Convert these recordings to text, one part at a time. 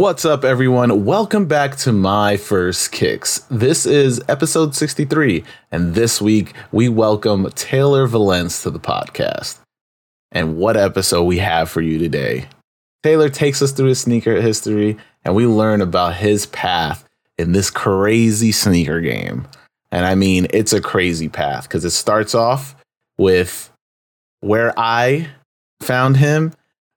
What's up, everyone? Welcome back to My First Kicks. This is episode 63, and this week we welcome Taylor Valenz to the podcast. And what episode we have for you today. Taylor takes us through his sneaker history, and we learn about his path in this crazy sneaker game. And I mean, it's a crazy path because it starts off with where I found him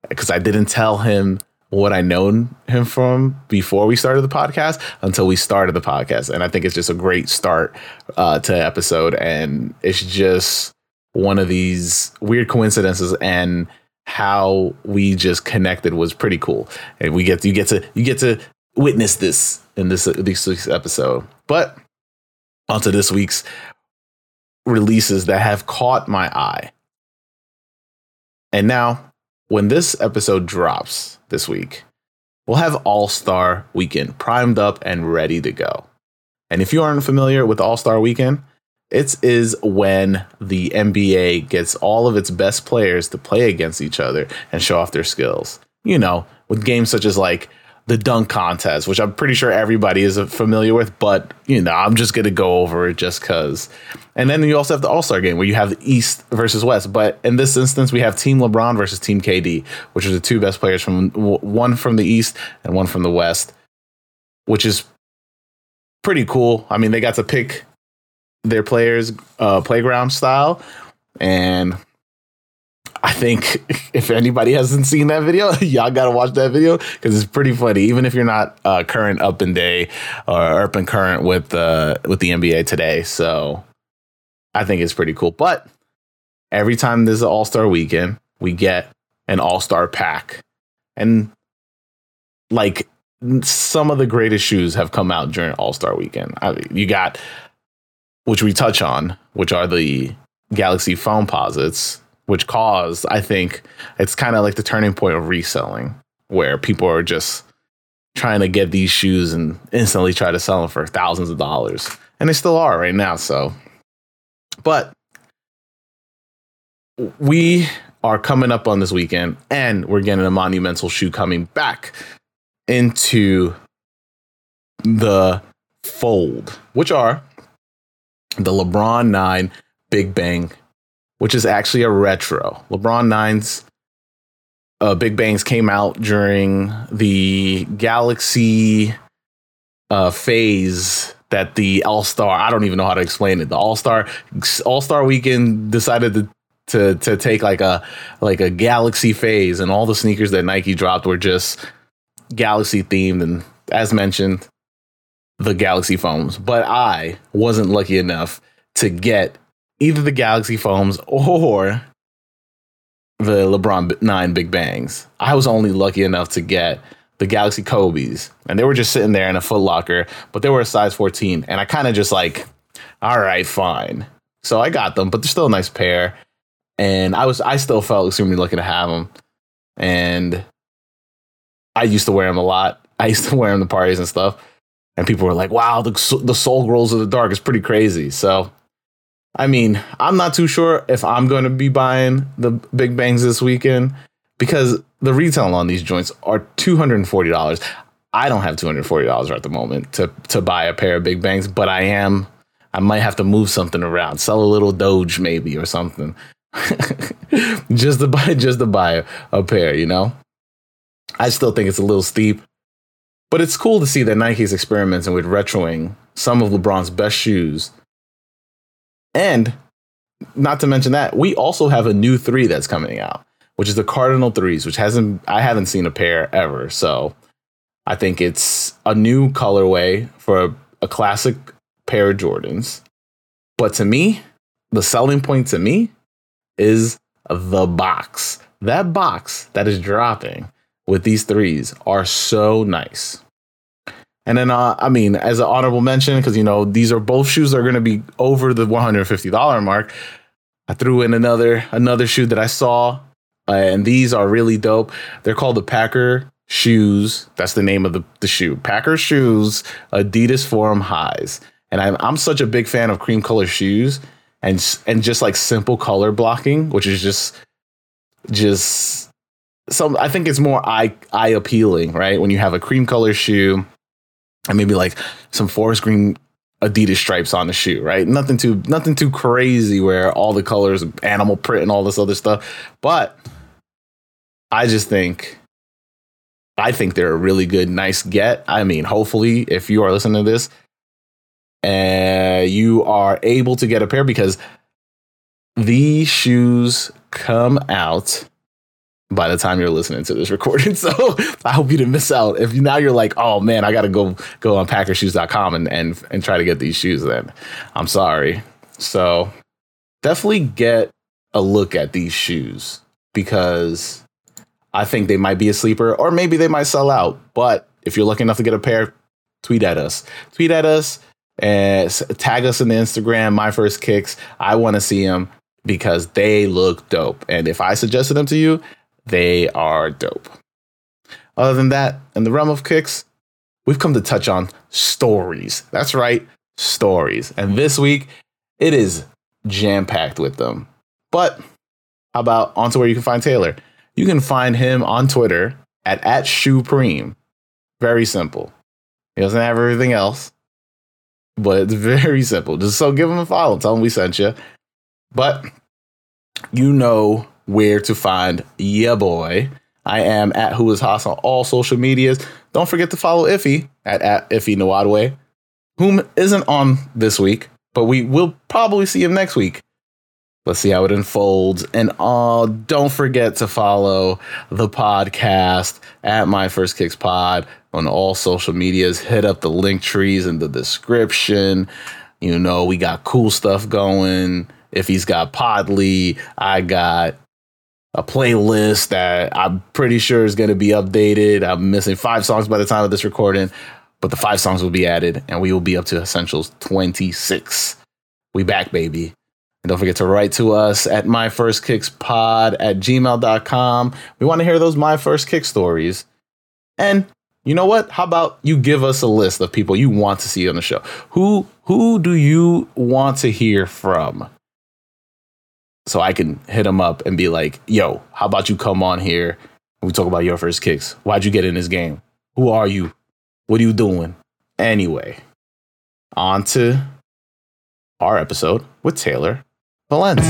because I didn't tell him what I known him from before we started the podcast until we started the podcast. And I think it's just a great start uh, to episode. And it's just one of these weird coincidences and how we just connected was pretty cool. And we get you get to you get to witness this in this this week's episode. But onto this week's releases that have caught my eye. And now, when this episode drops this week, we'll have All Star Weekend primed up and ready to go. And if you aren't familiar with All Star Weekend, it is when the NBA gets all of its best players to play against each other and show off their skills. You know, with games such as like the dunk contest, which I'm pretty sure everybody is familiar with, but you know, I'm just gonna go over it just cause. And then you also have the All Star game where you have the East versus West, but in this instance, we have Team LeBron versus Team KD, which are the two best players from one from the East and one from the West, which is pretty cool. I mean, they got to pick their players' uh, playground style, and I think if anybody hasn't seen that video, y'all gotta watch that video because it's pretty funny. Even if you're not uh, current up and day or up and current with uh, with the NBA today, so I think it's pretty cool. But every time there's an All Star weekend, we get an All Star pack, and like some of the greatest shoes have come out during All Star weekend. I mean, you got which we touch on, which are the Galaxy Foamposites which caused, I think, it's kind of like the turning point of reselling, where people are just trying to get these shoes and instantly try to sell them for thousands of dollars. And they still are right now. So, but we are coming up on this weekend and we're getting a monumental shoe coming back into the fold, which are the LeBron 9 Big Bang which is actually a retro. LeBron 9's uh, Big Bangs came out during the Galaxy uh, phase that the All Star, I don't even know how to explain it. The All Star All Star weekend decided to to to take like a like a galaxy phase and all the sneakers that Nike dropped were just galaxy themed and as mentioned the galaxy foams but I wasn't lucky enough to get either the Galaxy foams or the LeBron 9 Big Bangs. I was only lucky enough to get the Galaxy Kobe's, and they were just sitting there in a Foot Locker, but they were a size 14. And I kind of just like, all right, fine. So I got them, but they're still a nice pair. And I was, I still felt extremely lucky to have them. And I used to wear them a lot. I used to wear them to parties and stuff. And people were like, wow, the, the soul girls of the dark is pretty crazy. So I mean, I'm not too sure if I'm going to be buying the Big Bangs this weekend because the retail on these joints are $240. I don't have $240 at the moment to to buy a pair of Big Bangs, but I am I might have to move something around, sell a little Doge maybe or something. just to buy just to buy a pair, you know? I still think it's a little steep, but it's cool to see that Nike's experimenting with retroing some of LeBron's best shoes and not to mention that, we also have a new three that's coming out, which is the Cardinal threes, which hasn't I haven't seen a pair ever. So I think it's a new colorway for a, a classic pair of Jordans. But to me, the selling point to me is the box. That box that is dropping with these threes are so nice. And then, uh, I mean, as an honorable mention, because you know these are both shoes that are going to be over the one hundred fifty dollar mark. I threw in another another shoe that I saw, uh, and these are really dope. They're called the Packer shoes. That's the name of the, the shoe. Packer shoes, Adidas Forum highs. And I'm I'm such a big fan of cream color shoes and and just like simple color blocking, which is just just some I think it's more eye eye appealing, right? When you have a cream color shoe and maybe like some forest green Adidas stripes on the shoe, right? Nothing too nothing too crazy where all the colors, animal print and all this other stuff. But I just think I think they're a really good, nice get. I mean, hopefully, if you are listening to this, and you are able to get a pair because these shoes come out by the time you're listening to this recording. So I hope you didn't miss out. If now you're like, oh man, I gotta go go on packershoes.com and, and and try to get these shoes then. I'm sorry. So definitely get a look at these shoes because I think they might be a sleeper or maybe they might sell out. But if you're lucky enough to get a pair, tweet at us. Tweet at us and tag us in the Instagram, my first kicks. I want to see them because they look dope. And if I suggested them to you, they are dope. Other than that, in the realm of kicks, we've come to touch on stories. That's right, stories. And this week, it is jam packed with them. But how about onto where you can find Taylor? You can find him on Twitter at, at Shoepreme. Very simple. He doesn't have everything else, but it's very simple. Just so give him a follow. Tell him we sent you. But you know where to find ya boy. I am at Who Is Haas on all social medias. Don't forget to follow Ify at, at Ify Nwadiwe, whom isn't on this week, but we will probably see him next week. Let's see how it unfolds. And uh, don't forget to follow the podcast at My First Kicks Pod on all social medias. Hit up the link trees in the description. You know, we got cool stuff going. Ify's got Podly, I got a playlist that I'm pretty sure is going to be updated. I'm missing five songs by the time of this recording, but the five songs will be added and we will be up to Essentials 26. We back, baby. And don't forget to write to us at myfirstkickspod at gmail.com. We want to hear those My First Kick stories. And you know what? How about you give us a list of people you want to see on the show? Who who do you want to hear from? So I can hit him up and be like, yo, how about you come on here and we talk about your first kicks? Why'd you get in this game? Who are you? What are you doing? Anyway, on to our episode with Taylor Valenz.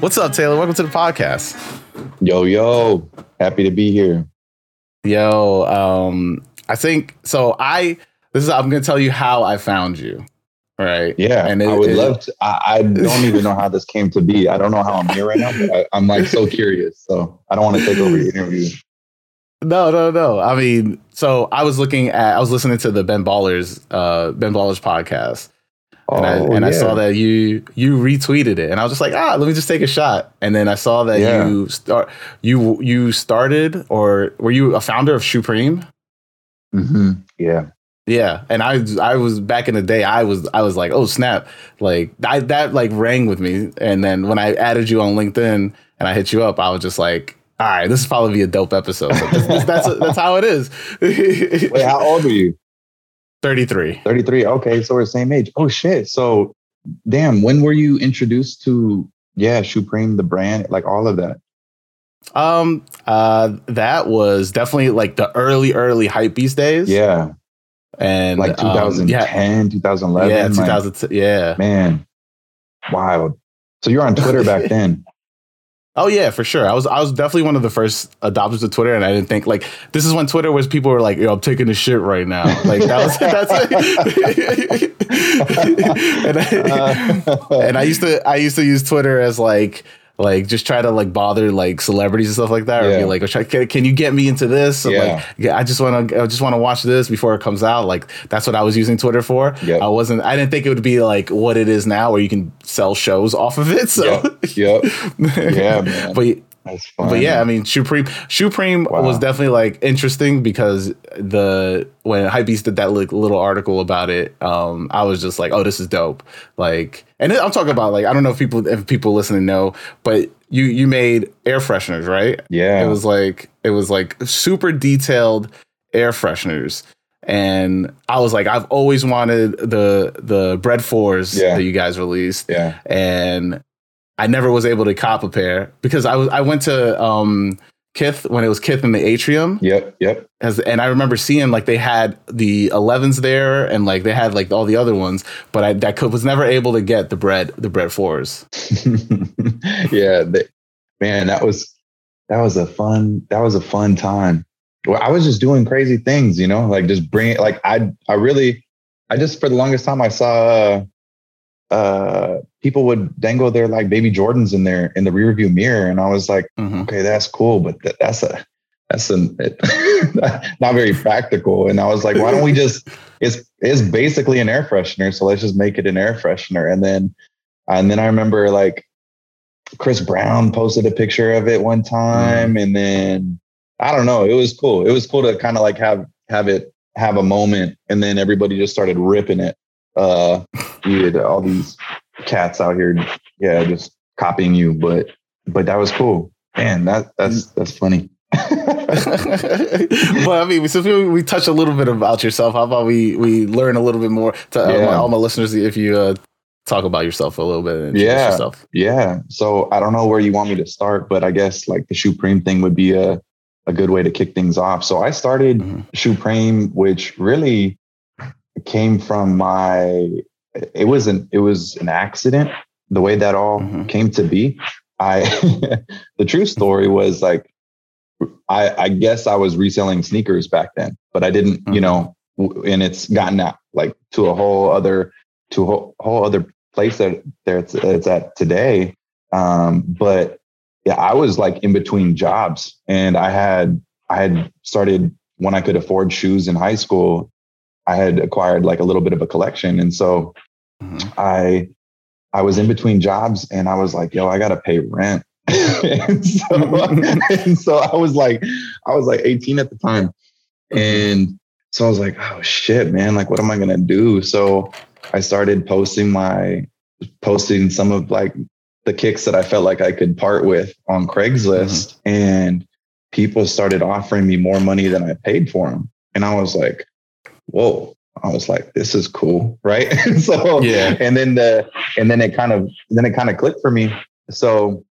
What's up, Taylor? Welcome to the podcast. Yo, yo, happy to be here. Yo, um, I think so. I this is I'm gonna tell you how I found you. Right. Yeah. And it, I would it, love to. I, I, don't even know how this came to be. I don't know how I'm here right now, but I, I'm like so curious. So I don't want to take over your interview. No, no, no. I mean, so I was looking at, I was listening to the Ben Ballers, uh, Ben Ballers podcast, and, I, oh, and yeah. I saw that you you retweeted it, and I was just like, ah, let me just take a shot. And then I saw that yeah. you start you you started, or were you a founder of Shoepreme? Mm-hmm. Yeah, yeah. And I I was back in the day. I was I was like, oh snap, like I, that like rang with me. And then when I added you on LinkedIn and I hit you up, I was just like, all right, this is probably be a dope episode. that's, that's, that's how it is. Wait, how old are you? 33. 33. Okay. So we're the same age. Oh, shit. So, damn, when were you introduced to, yeah, Shoepreme, the brand, like all of that? Um, uh, that was definitely like the early, early hype Hypebeast days. Yeah. And like 2010, um, yeah. 2011. Yeah, 2000. Like, yeah. Man, wild. So you're on Twitter back then. Oh yeah, for sure. I was I was definitely one of the first adopters of Twitter, and I didn't think like this is when Twitter was people were like, "Yo, I'm taking the shit right now." Like that was that's and, I, uh. and I used to I used to use Twitter as like like just try to like bother like celebrities and stuff like that, or yeah. be like, can, can you get me into this? Yeah. Like, I just want to, I just want to watch this before it comes out. Like that's what I was using Twitter for. Yep. I wasn't, I didn't think it would be like what it is now, where you can sell shows off of it. So, yep, yep. yeah, man. but That's fun. But yeah, I mean, Shoepreme Shoepreme Wow. was definitely like interesting because the when Hypebeast did that li- little article about it, um, I was just like, oh, this is dope. Like, and I'm talking about like I don't know if people if people listening know, but you you made air fresheners, right? yeah. It was like it was like super detailed air fresheners. And I was like, I've always wanted the the bread fours Yeah. that you guys released yeah. and I never was able to cop a pair because I was I went to um Kith when it was Kith in the atrium Yep. Yep. as and I remember seeing like they had the 11s there and like they had like all the other ones but I that could, was never able to get the bread the bread fours. yeah. They, man, that was that was a fun that was a fun time. Well, I was just doing crazy things, you know, like just bring it. Like I I really I just for the longest time I saw uh, uh people would dangle their like baby Jordans in there in the rear view mirror, and I was like. Mhm. okay, that's cool, but that, that's a that's a not very practical. And I was like, why don't we just? It's it's basically an air freshener, so let's just make it an air freshener. And then and then I remember like Chris Brown posted a picture of it one time, and then I don't know, it was cool. It was cool to kind of like have have it have a moment, and then everybody just started ripping it. Uh, you had all these cats out here, yeah, just copying you, but but that was cool. Man, that that's that's funny. well, I mean, since we, we touched a little bit about yourself, how about we we learn a little bit more to uh, Yeah. my, all my listeners if you uh, talk about yourself a little bit and Yeah. yourself. Yeah. So I don't know where you want me to start, but I guess like the Shoepreme thing would be a, a good way to kick things off. So I started Mhm. Shoepreme, which really came from my it was an it was an accident, the way that all Mhm. came to be. I the true story was like I I guess I was reselling sneakers back then, but I didn't, you Mhm. know, and it's gotten out like to a whole other to a whole, whole other place that there it's, it's at today. Um, but yeah, I was like in between jobs, and I had I had started when I could afford shoes in high school. I had acquired like a little bit of a collection, and so Mhm. I I was in between jobs, and I was like, "Yo, I gotta pay rent." and, so, and so I was like, I was like 18 at the time, and so I was like, "Oh shit, man! Like, what am I gonna do?" So I started posting my posting some of like the kicks that I felt like I could part with on Craigslist, and people started offering me more money than I paid for them, and I was like, "Whoa!" I was like, "This is cool, right?" so Yeah. and then the and then it kind of then it kind of clicked for me. So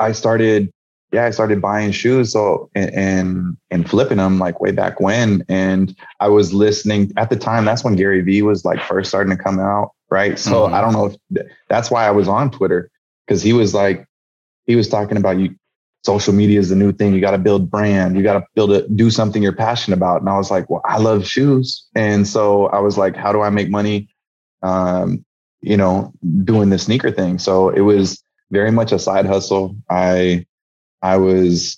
I started, yeah, I started buying shoes. So and and, and flipping them like way back when, and I was listening at the time. That's when Gary Vee was like first starting to come out, right? So Mhm. I don't know if that's why I was on Twitter because he was like he was talking about you. Social media is the new thing. You got to build brand. You got to build it, do something you're passionate about. And I was like, well, I love shoes. And so I was like, how do I make money? Um, you know, doing the sneaker thing. So it was very much a side hustle. I, I was,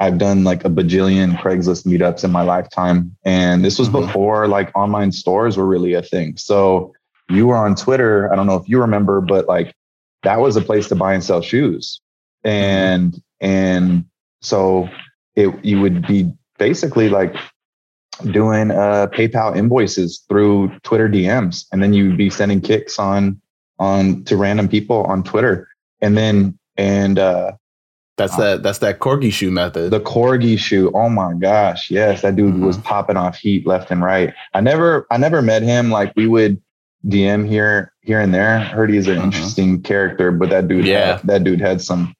I've done like a bajillion Craigslist meetups in my lifetime. And this was Mhm. before like online stores were really a thing. So you were on Twitter. I don't know if you remember, but like that was a place to buy and sell shoes. And, and so it, you would be basically like doing uh, PayPal invoices through Twitter DMs, and then you'd be sending kicks on on to random people on Twitter, and then and uh, That's that that's that corgi shoe method. the corgi shoe. Oh my gosh, yes, that dude was popping off heat left and right. I never I never met him. Like we would DM here here and there. Heard he's an Mhm. interesting character, but that dude Yeah. had, that dude had some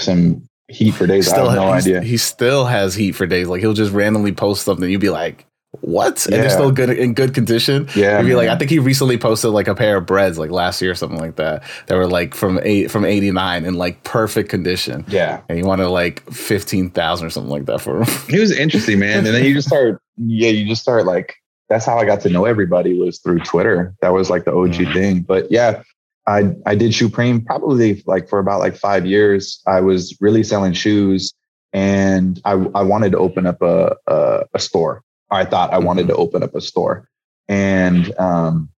some heat for days. I have no idea. He still has heat for days. Like he'll just randomly post something. You'd be like, "What?" And they're still good in good condition. Yeah, You'd be like. I think he recently posted like a pair of breads like last year or something like that. That were like from eight from eighty nine in like perfect condition. yeah. And he wanted like fifteen thousand or something like that for him. He was interesting, man. And then you just start, yeah, you just start like, that's how I got to know everybody was through Twitter. That was like the OG Mhm. thing. But yeah, I I did shoe Supreme probably like for about like five years. I was really selling shoes, and I I wanted to open up a a, a store. I thought I wanted to open up a store, and um,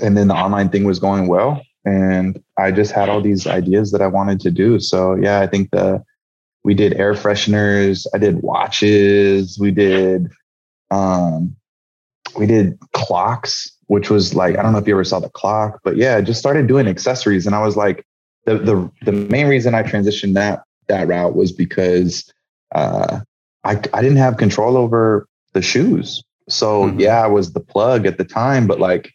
and then the online thing was going well, and I just had all these ideas that I wanted to do. So yeah, I think the we did air fresheners. I did watches. We did, um, we did clocks, which was like I don't know if you ever saw the clock, but yeah, I just started doing accessories, and I was like, the the the main reason I transitioned that that route was because uh, I I didn't have control over the shoes. So mm-hmm. yeah, I was the plug at the time, but like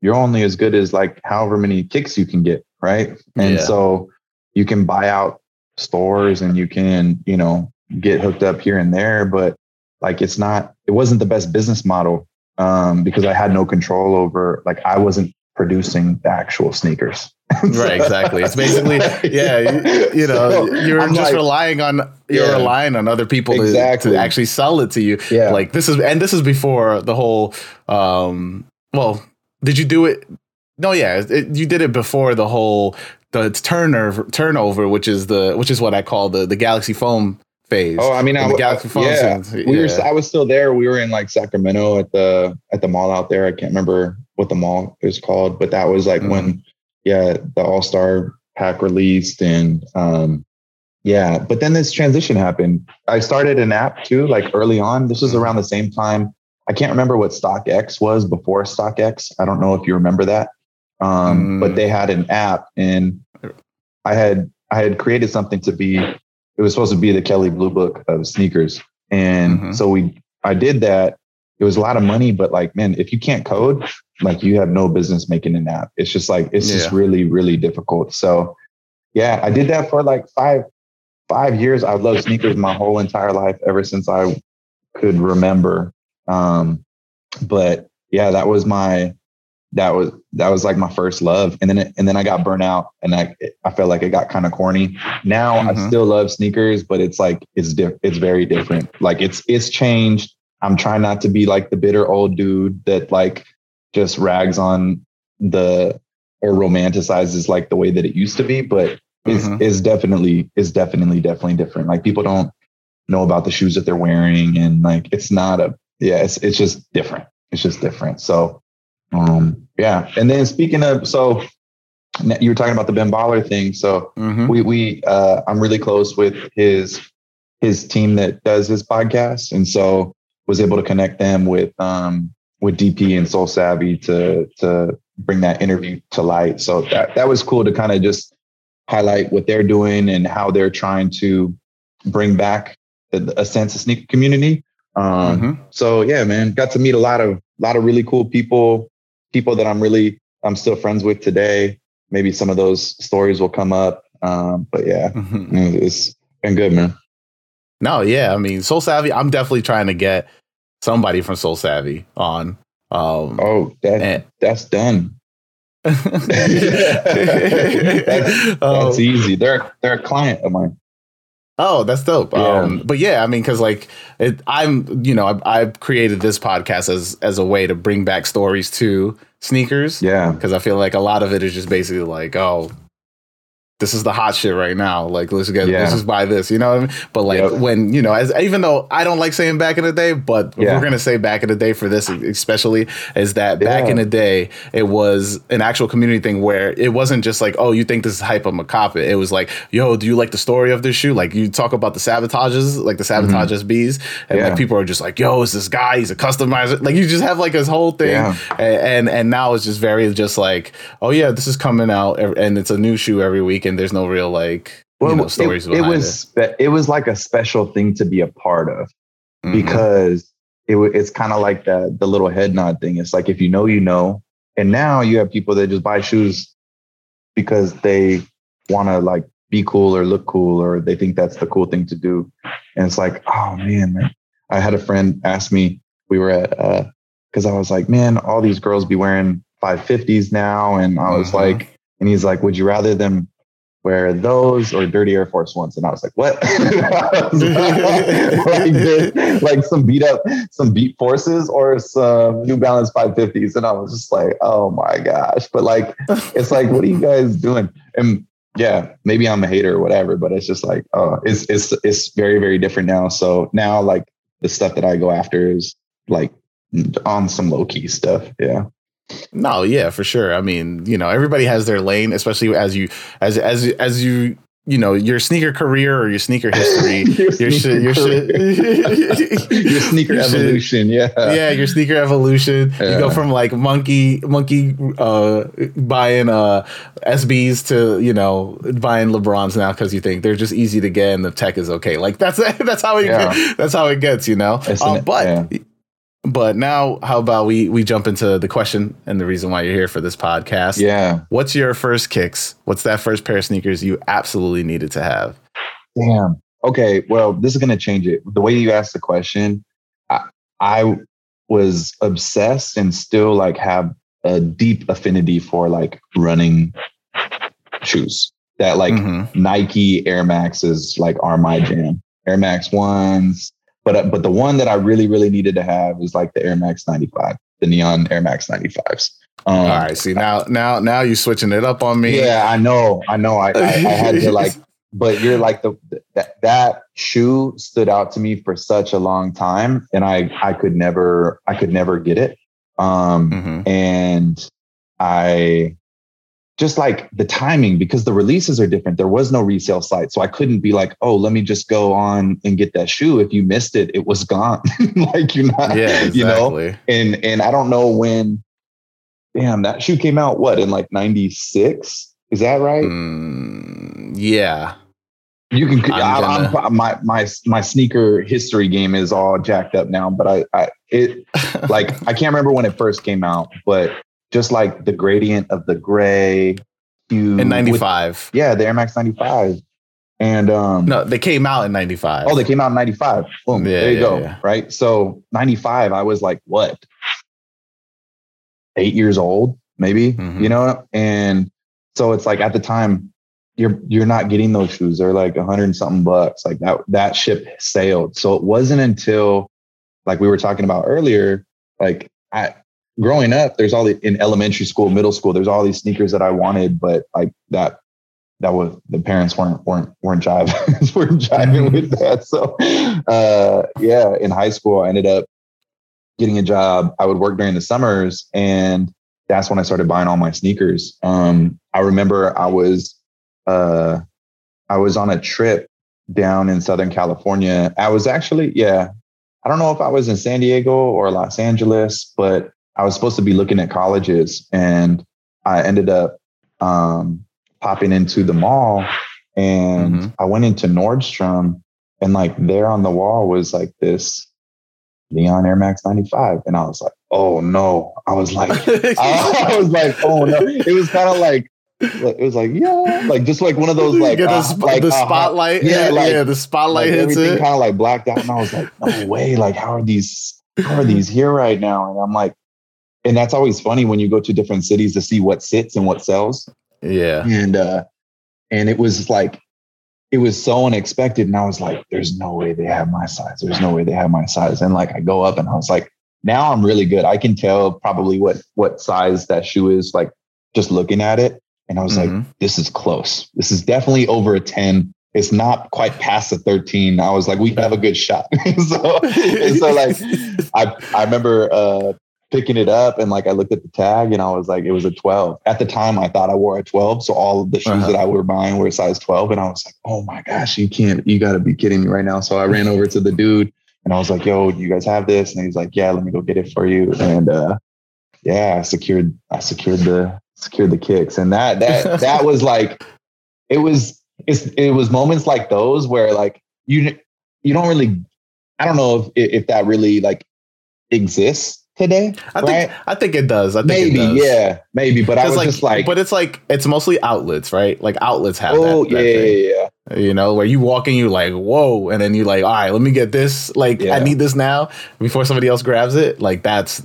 you're only as good as like however many kicks you can get, right? And yeah. so you can buy out stores and you can, you know, get hooked up here and there, but like it's not it wasn't the best business model um because I had no control over like I wasn't producing the actual sneakers. right, exactly. It's basically yeah, you, you know, so you're I'm just like, relying on you're yeah, relying on other people exactly. to, to, actually sell it to you. Yeah. Like this is and this is before the whole um well, did you do it no, yeah, it, you did it before the whole the turnover turnover, which is the which is what I call the the Galaxy Foam phase. Oh, I mean, I, Galaxy Foam yeah, we were. I was still there. We were in like Sacramento at the at the mall out there. I can't remember what the mall is called, but that was like mm-hmm. when yeah the All Star pack released and um yeah. But then this transition happened. I started an app too, like early on. This was mm-hmm. around the same time. I can't remember what StockX was before StockX. I don't know if you remember that. Um, mm. but they had an app and I had I had created something to be it was supposed to be the Kelley Blue Book of sneakers. And mm-hmm. so we I did that. It was a lot of money, but like, man, if you can't code, like you have no business making an app. It's just like it's yeah. just really, really difficult. So yeah, I did that for like five five years. I've loved sneakers my whole entire life, ever since I could remember. Um, but yeah, that was my that was that was like my first love and then it, and then I got burnt out and I I felt like it got kind of corny. Now mm-hmm. I still love sneakers but it's like it's diff- it's very different. Like it's it's changed. I'm trying not to be like the bitter old dude that like just rags on the or romanticizes like the way that it used to be but mm-hmm. is is definitely is definitely definitely different. Like people don't know about the shoes that they're wearing and like it's not a yeah it's it's just different. It's just different. So um, yeah. And then speaking of, so you were talking about the Ben Baller thing. So mm-hmm. we, we, uh, I'm really close with his, his team that does his podcast. And so was able to connect them with, um, with DP and Sole Savvy to, to bring that interview to light. So that, that was cool to kind of just highlight what they're doing and how they're trying to bring back a, a sense of sneaker community. Um, mm-hmm. So yeah, man, got to meet a lot of, a lot of really cool people people that I'm really I'm still friends with today. Maybe some of those stories will come up. Um, but yeah, mm-hmm. it's been good, man. No, yeah. I mean, Sole Savvy, I'm definitely trying to get somebody from Sole Savvy on. Um, oh, that, and, that's done. that's, that's um, easy. They're they're a client of mine. Oh, that's dope. Yeah. Um, but yeah, I mean, because like it, I'm, you know, I, I've created this podcast as as a way to bring back stories to sneakers. Yeah, because I feel like a lot of it is just basically like, oh, this is the hot shit right now. Like let's get yeah. let's just buy this, you know what I mean? But like yep. when, you know, as even though I don't like saying back in the day, but yeah. we're gonna say back in the day for this especially, is that yeah. back in the day it was an actual community thing where it wasn't just like, oh, you think this is hype, I'm a cop it. It was like, yo, do you like the story of this shoe? Like you talk about the sabotages, like the mm-hmm. sabotage mm-hmm. SBs, and like people are just like, yo, is this guy, he's a customizer. Like you just have like this whole thing. And, and and now it's just very just like, oh yeah, this is coming out and it's a new shoe every week and there's no real like well, you know, stories it, it was it. it. was like a special thing to be a part of mm-hmm. because it it's kind of like the the little head nod thing. It's like if you know, you know. And now you have people that just buy shoes because they want to like be cool or look cool or they think that's the cool thing to do. And it's like, oh man, man. I had a friend ask me, we were at uh because I was like, man, all these girls be wearing 550s now. And I was mm-hmm. like, and he's like, would you rather them wear those or dirty Air Force Ones. And I was like, what? like, like, some beat up, some beat forces or some New Balance 550s. And I was just like, oh my gosh. But like, it's like, what are you guys doing? And yeah, maybe I'm a hater or whatever, but it's just like, oh, it's, it's, it's very, very different now. So now like the stuff that I go after is like on some low key stuff. Yeah. No, yeah, for sure. I mean, you know, everybody has their lane, especially as you as as as you you know your sneaker career or your sneaker history, your, your shit, your shit, your sneaker your evolution. Yeah, yeah, your sneaker evolution. You go from like monkey, monkey uh, buying uh, SBs to you know buying LeBrons now because you think they're just easy to get and the tech is okay. Like that's that's how it Yeah. that's how it gets. You know, Um, but. yeah. But now, how about we we jump into the question and the reason why you're here for this podcast? yeah. What's your first kicks? What's that first pair of sneakers you absolutely needed to have? Damn. Okay. Well, this is going to change it. The way you asked the question, I, I was obsessed and still like have a deep affinity for like running shoes that like Mhm. Nike Air Maxes like are my jam. Air Max ones. But, uh, but the one that I really, really needed to have is like the Air Max 95, the neon Air Max 95s. Um, All right, see now now now you're switching it up on me. yeah, I know. I know. I, I, I had to like, but you're like the that that shoe stood out to me for such a long time, and I I could never I could never get it. Um, Mhm. and I just like the timing because the releases are different. There was no resale site, so I couldn't be like, oh, let me just go on and get that shoe. If you missed it, it was gone. like you're not, yeah, exactly. you know. And and I don't know when. Damn, that shoe came out what in like '96? Is that right? Mm, yeah. You can. I'm I, I'm, my my my sneaker history game is all jacked up now, but I I it like I can't remember when it first came out, but just like the gradient of the gray hue in with- '95. yeah, the Air Max 95, and um. No, they came out in '95. Oh, they came out in 95. Boom. Yeah, there you yeah, go. yeah. Right. So 95, I was like, what? Eight years old, maybe, Mhm. you know? And so it's like at the time, you're you're not getting those shoes. They're like a hundred and something bucks. Like that that ship sailed. So it wasn't until like we were talking about earlier, like I growing up, there's all the in elementary school, middle school, there's all these sneakers that I wanted, but like that that was the parents weren't weren't weren't jiving weren't jiving with that. So uh yeah, in high school I ended up getting a job. I would work during the summers and that's when I started buying all my sneakers. Um I remember I was uh I was on a trip down in Southern California. I was actually, yeah, I don't know if I was in San Diego or Los Angeles, but I was supposed to be looking at colleges and I ended up um, popping into the mall and Mhm. I went into Nordstrom and like there on the wall was like this Neon Air Max 95. And I was like, oh no. I was like, I was like, oh no. It was kind of like, it was like, yeah, like just like one of those like, Get the, uh, like, the uh, spotlight. yeah, Yeah, like- yeah, the spotlight like hits everything it. kind of like blacked out, and I was like, no way! Like, how are these? How are these here right now? And I'm like, and that's always funny when you go to different cities to see what sits and what sells. Yeah. And uh, and it was like, it was so unexpected, and I was like, there's no way they have my size. There's no way they have my size. And like, I go up, and I was like, now I'm really good. I can tell probably what what size that shoe is, like just looking at it. And I was like, Mhm. this is close. This is definitely over a 10. It's not quite past a 13. I was like, we have a good shot. so, and so like I I remember uh picking it up and like I looked at the tag and I was like, it was a 12. At the time I thought I wore a 12. So all of the shoes Uh-huh. that I were buying were size 12. And I was like, oh my gosh, you can't, you gotta be kidding me right now. So I ran over to the dude and I was like, yo, do you guys have this? And he's like, yeah, let me go get it for you. And uh yeah, I secured I secured the secured the kicks. And that that that was like it was it's it was moments like those where like you you don't really I don't know if if that really like exists today. I think? I think it does. I think maybe, it does. yeah, maybe. But I was like, just like, but it's like it's mostly outlets, right? Like outlets have oh that, yeah, that yeah, yeah. You know, where you walk and you like, whoa, and then you like, all right, let me get this. Like, Yeah. I need this now before somebody else grabs it. Like that's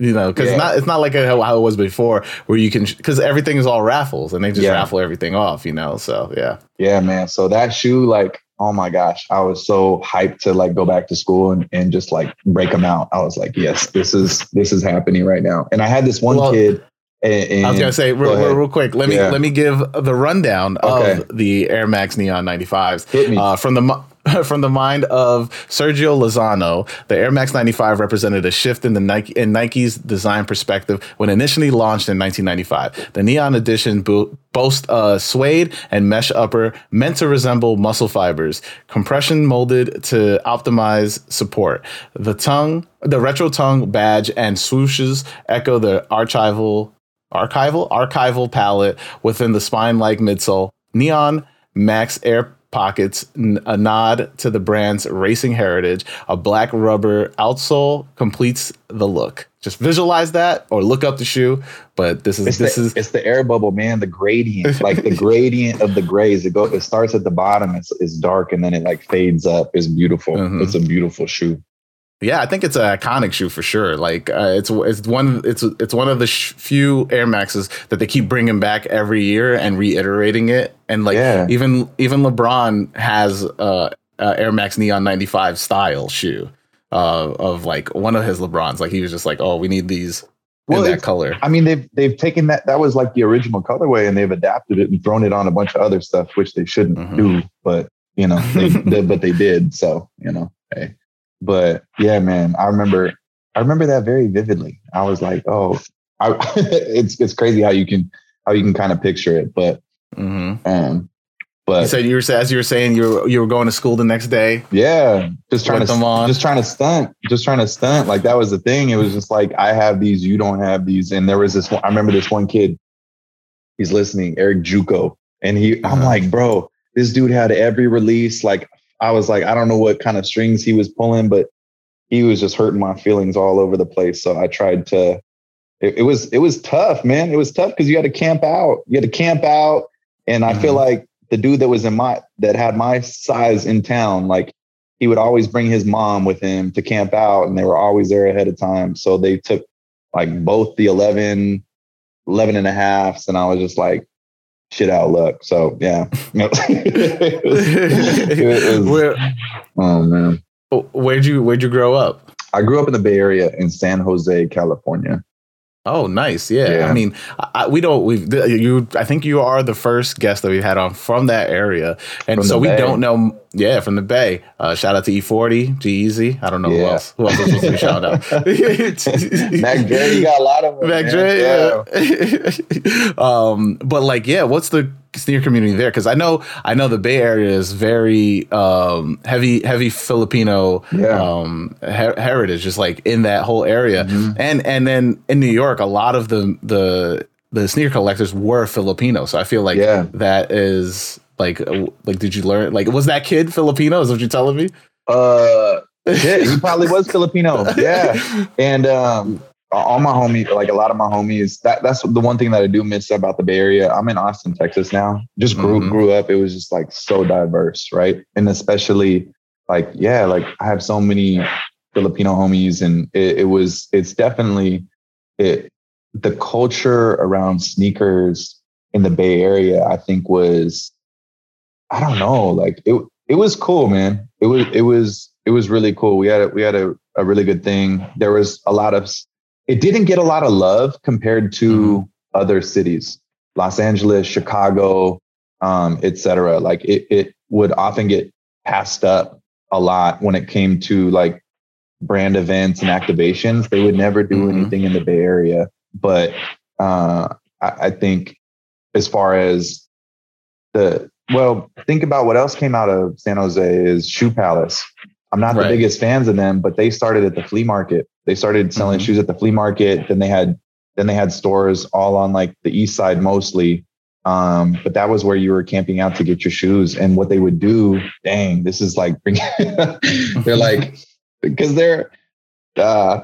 you know, because Yeah. not it's not like how, how it was before, where you can because everything is all raffles and they just Yeah. raffle everything off. You know, so yeah. Yeah, man. So that shoe, like, oh my gosh, I was so hyped to like go back to school and, and just like break them out. I was like, yes, this is this is happening right now. And I had this one Well, kid. And, and I was gonna say real, go real, real quick. Let me Yeah. let me give the rundown Okay. of the Air Max Neon 95s. hit me. Uh, from the from the mind of Sergio Lozano, the Air Max 95 represented a shift in the Nike in Nike's design perspective when initially launched in 1995. The Neon Edition bo- boasts a suede and mesh upper meant to resemble muscle fibers, compression molded to optimize support. The tongue, the retro tongue badge and swooshes echo the archival archival archival palette within the spine-like midsole. Neon Max Air pockets, a nod to the brand's racing heritage. A black rubber outsole completes the look. Just visualize that or look up the shoe. But this is it's this the, is it's the air bubble, man. The gradient, like the gradient of the grays. It go. It starts at the bottom. It's, it's dark and then it like fades up. It's beautiful. Mhm. It's a beautiful shoe. Yeah, I think it's an iconic shoe for sure. Like uh, it's it's one it's it's one of the sh- few Air Maxes that they keep bringing back every year and reiterating it. And like Yeah. even even LeBron has uh, uh Air Max Neon 95 style shoe uh, of like one of his LeBrons. Like he was just like, oh, we need these Well, in that color. I mean, they've they've taken that. That was like the original colorway, and they've adapted it and thrown it on a bunch of other stuff, which they shouldn't Mhm. do. But you know, they, they, but they did. So you know, hey. But yeah, man, I remember I remember that very vividly. I was like, oh, I, it's it's crazy how you can how you can kind of picture it. But hmm um, You but said you were as you were saying you were you were going to school the next day. yeah, just trying to them on. just trying to stunt, just trying to stunt. Like that was the thing. It was just like I have these, you don't have these. And there was this one. I remember this one kid. He's listening, Eric Juco, and he. I'm Uh-huh. like, bro, this dude had every release. Like I was like, I don't know what kind of strings he was pulling, but he was just hurting my feelings all over the place. So I tried to. It, it was it was tough, man. It was tough because you had to camp out. You had to camp out, and I feel Mhm. like the dude that was in my that had my size in town, like he would always bring his mom with him to camp out and they were always there ahead of time. So they took like both the 11, 11 and a halfs. And I was just like, shit out luck. So yeah. it was, it was- Where oh man. where'd you where'd you grow up? I grew up in the Bay Area in San Jose, California. Oh, nice. Yeah. Yeah. I mean, I, we don't. We you. I think you are the first guest that we've had on from that area, and From so we Bay. don't know. Yeah, from the Bay. Uh, shout out to E40, G-Eazy. I don't know who else. Who else was supposed to be shout out? Mac Dre, you got a lot of them. Mac. Dre, yeah. um, but like, yeah, what's the sneaker community there? Because I know, I know the Bay Area is very um, heavy, heavy Filipino Yeah. um, her- heritage, just like in that whole area, Mhm. and and then in New York, a lot of the the the sneaker collectors were Filipino, so I feel like Yeah. that is like uh, like did you learn like was that kid Filipino? Is what you're telling me? Uh, yeah, he probably was Filipino. Yeah. And um, all my homies, like a lot of my homies, that that's the one thing that I do miss about the Bay Area. I'm in Austin, Texas now. Just grew Mhm. grew up. It was just like so diverse, right? And especially like yeah, like I have so many Filipino homies, and it, it was it's definitely it the culture around sneakers in the Bay Area. I think was I don't know, like it it was cool, man. It was it was it was really cool. We had a, we had a, a really good thing. There was a lot of it didn't get a lot of love compared to other cities, Los Angeles, Chicago, um, etc. Like it it would often get passed up a lot when it came to like brand events and activations. They would never do Mhm. anything in the Bay Area, but uh, I, I think as far as the well, think about what else came out of San Jose is Shoe Palace. I'm not Right. the biggest fans of them, but they started at the flea market. They started selling Mhm. shoes at the flea market. Then they had then they had stores all on like the east side mostly. Um, but that was where you were camping out to get your shoes. And what they would do, dang, this is like they're like because they're uh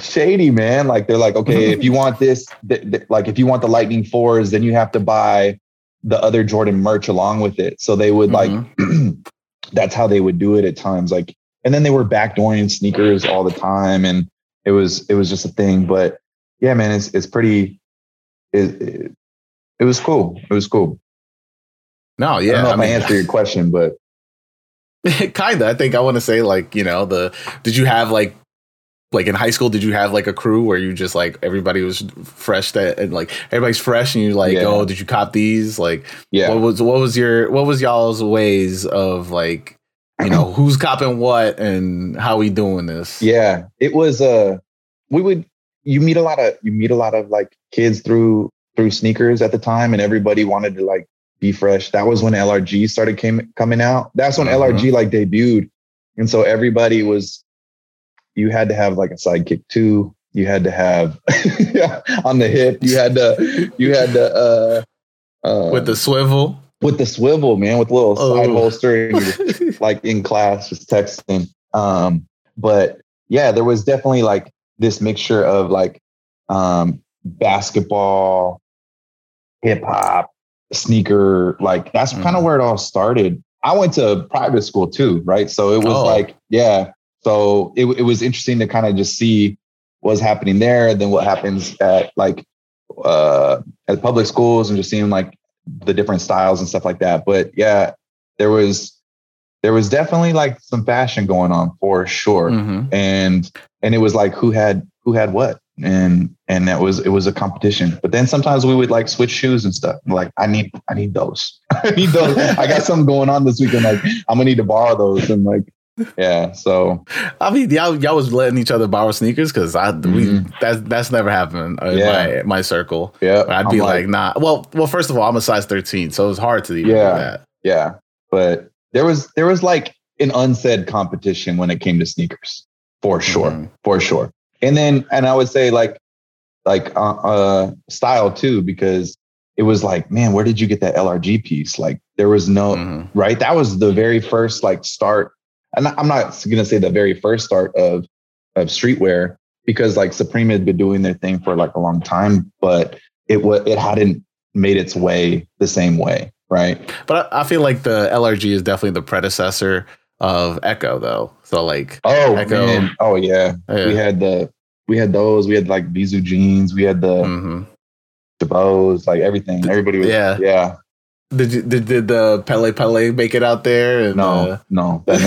shady man like they're like okay if you want this th- th- like if you want the lightning fours then you have to buy the other jordan merch along with it so they would like that's how they would do it at times like and then they were backdooring sneakers all the time and it was it was just a thing but yeah man it's it's pretty it, it, it was cool it was cool No, yeah, i don't know I if I, mean, answered your question but kinda. I think I want to say like you know the. Did you have like like in high school? Did you have like a crew where you just like everybody was fresh that and like everybody's fresh and you're like Yeah. oh did you cop these like yeah what was what was your what was y'all's ways of like you know, who's copping what and how we doing this. Yeah, it was. Uh, we would you meet a lot of you meet a lot of like kids through through sneakers at the time, and everybody wanted to like be fresh. That was when LRG started came coming out. That's when mm-hmm. LRG like debuted, and so everybody was. You had to have like a sidekick too. You had to have on the hip. You had to. You had to. Uh, uh, with the swivel with the swivel, man, with a little oh. side holster, like in class, just texting. Um, but yeah, there was definitely like this mixture of like um, basketball, hip hop, sneaker. Like that's mm. kind of where it all started. I went to private school too, right? So it was oh. like, yeah. So it, it was interesting to kind of just see what's happening there, then what happens at like uh, at public schools, and just seeing like the different styles and stuff like that. But yeah, there was there was definitely like some fashion going on for sure. Mm-hmm. And and it was like who had who had what. And and that was it was a competition. But then sometimes we would like switch shoes and stuff. Like I need I need those. I need those. I got something going on this weekend. Like I'm gonna need to borrow those. And like yeah. So I mean, y'all y'all was letting each other borrow sneakers because I mm-hmm. we that's that's never happened in yeah. my my circle. Yeah, I'd be like, like, nah. Well, well, first of all, I'm a size 13, so it's hard to even yeah, that. Yeah, but there was there was like an unsaid competition when it came to sneakers for sure, mm-hmm. for sure. And then and I would say like like uh, uh style too because it was like, man, where did you get that LRG piece? Like there was no mm-hmm. right. That was the very first like start and I'm not going to say the very first start of of streetwear because like Supreme had been doing their thing for like a long time, but it was it hadn't made its way the same way, right? But I, I feel like the LRG is definitely the predecessor of Ecko, though. So like, oh Ecko, man. oh yeah. yeah. we had the we had those, we had like Bisou jeans, we had the mm-hmm. Jabos, like everything. Everybody was yeah, yeah. Did you, did, did the Pelle Pelle make it out there? And, no, uh, no, that,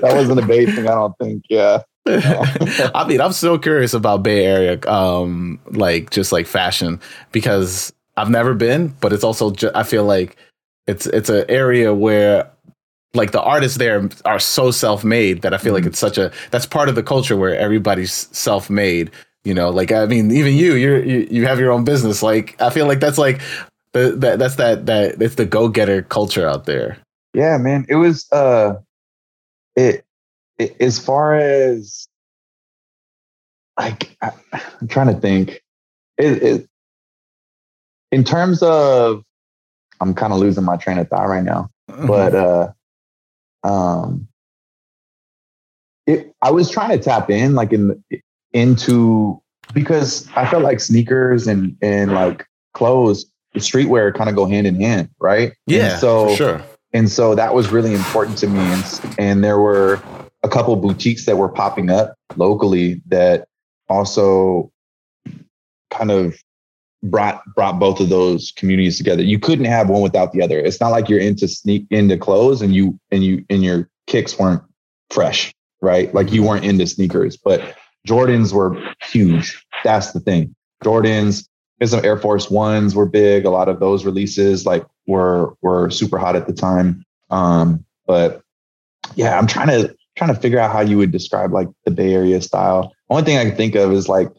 that, wasn't a Bay thing. I don't think. Yeah. I mean, I'm so curious about Bay Area, um, like just like fashion, because I've never been, but it's also ju- I feel like it's it's an area where like the artists there are so self-made that I feel mm-hmm. like it's such a that's part of the culture where everybody's self-made you know like i mean even you you're you, you have your own business like i feel like that's like the, that that's that that it's the go-getter culture out there. Yeah man. It was uh it, it as far as like I, am trying to think. It, it in terms of i'm kind of losing my train of thought right now mm-hmm. but uh um it i was trying to tap in like in into because I felt like sneakers and and like clothes, streetwear kind of go hand in hand, right? Yeah, and so sure. And so that was really important to me, and and there were a couple boutiques that were popping up locally that also kind of brought brought both of those communities together. You couldn't have one without the other. It's not like you're into sneak into clothes and you and you and your kicks weren't fresh, right? Like you weren't into sneakers, but Jordans were huge. That's the thing. Jordans, and some Air Force Ones were big. A lot of those releases like were were super hot at the time. Um, but yeah, I'm trying to trying to figure out how you would describe like the Bay Area style. Only thing I can think of is like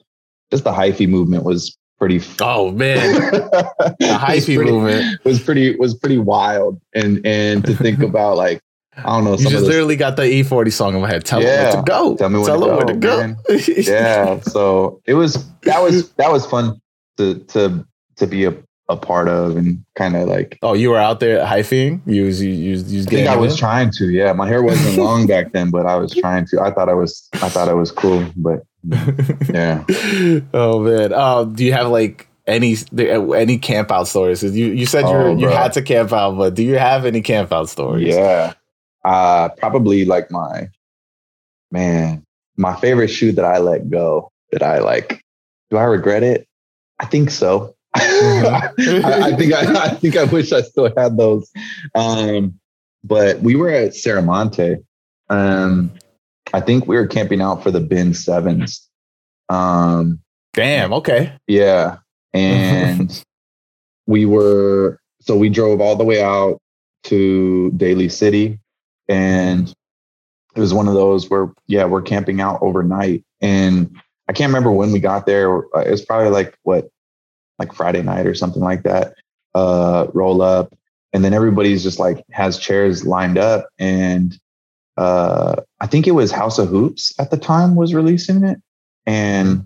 just the hyphy movement was pretty. Oh man, the hyphy movement was pretty was pretty wild, and and to think about like I don't know. You just literally got the E40 song in my head. Tell yeah, me where to go. Tell me where, tell to, go, where to go. yeah. So it was that was that was fun to to to be a, a part of and kind of like. Oh, you were out there hyping. You was you you, you was I think I was trying to. Yeah, my hair wasn't long back then, but I was trying to. I thought I was. I thought I was cool, but yeah. oh man. Uh, do you have like any any camp out stories? You you said oh, you you had to camp out, but do you have any camp out stories? Yeah. Uh, probably like my man, my favorite shoe that I let go that I like. Do I regret it? I think so. Mm-hmm. I, I, think I, I, think I wish I still had those. Um, but we were at Serramonte. Um, I think we were camping out for the Bin Sevens. Um, Damn. Okay. Yeah, and we were so we drove all the way out to Daly City, and it was one of those where yeah, we're camping out overnight, and I can't remember when we got there. It was probably like what, like Friday night or something like that. Uh, roll up, and then everybody's just like has chairs lined up, and uh, I think it was House of Hoops at the time was releasing it, and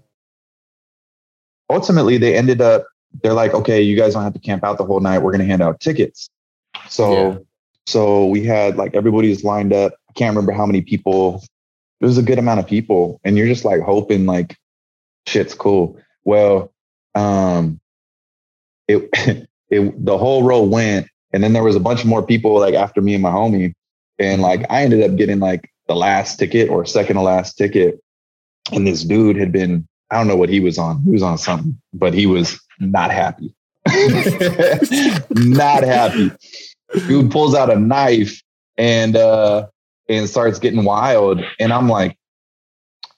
ultimately they ended up they're like, okay, you guys don't have to camp out the whole night. We're going to hand out tickets. So, yeah. so we had like everybody's lined up. I can't remember how many people. Was a good amount of people, and you're just like hoping like shit's cool. Well, um, it it the whole row went, and then there was a bunch more people like after me and my homie, and like I ended up getting like the last ticket or second to last ticket, and this dude had been I don't know what he was on. He was on something, but he was not happy. not happy. Dude pulls out a knife and uh and starts getting wild. And I'm like,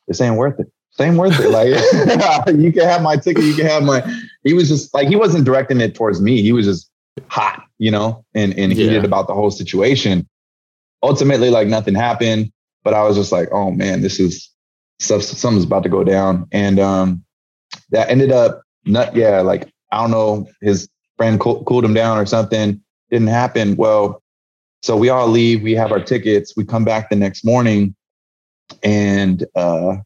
this ain't worth it. This ain't worth it. Like you can have my ticket, you can have my he was just like he wasn't directing it towards me. He was just hot, you know, and, and heated yeah. about the whole situation. Ultimately, like nothing happened, but I was just like, oh man, this is stuff something's about to go down. And um that ended up not yeah, like I don't know, his friend co- cooled him down or something. Didn't happen. Well, so we all leave. We have our tickets. We come back the next morning, and uh,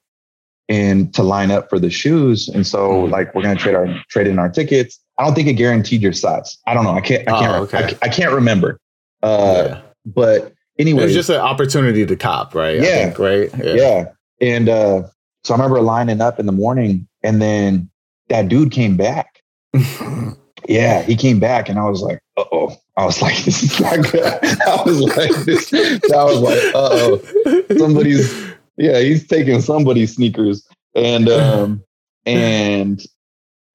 and to line up for the shoes. And so mm. like we're gonna trade our trade in our tickets. I don't think it guaranteed your size. I don't know. I can't. I can't. Oh, okay. I, I, can't remember. Uh, yeah. But anyway, it was just an opportunity to cop, right? Yeah. Think, right. Yeah. yeah. And uh, so I remember lining up in the morning, and then that dude came back. yeah, he came back, and I was like, "Uh oh." I was like, "This is not good." I was like, "This." I was like, "Uh oh." Somebody's yeah, he's taking somebody's sneakers, and um, and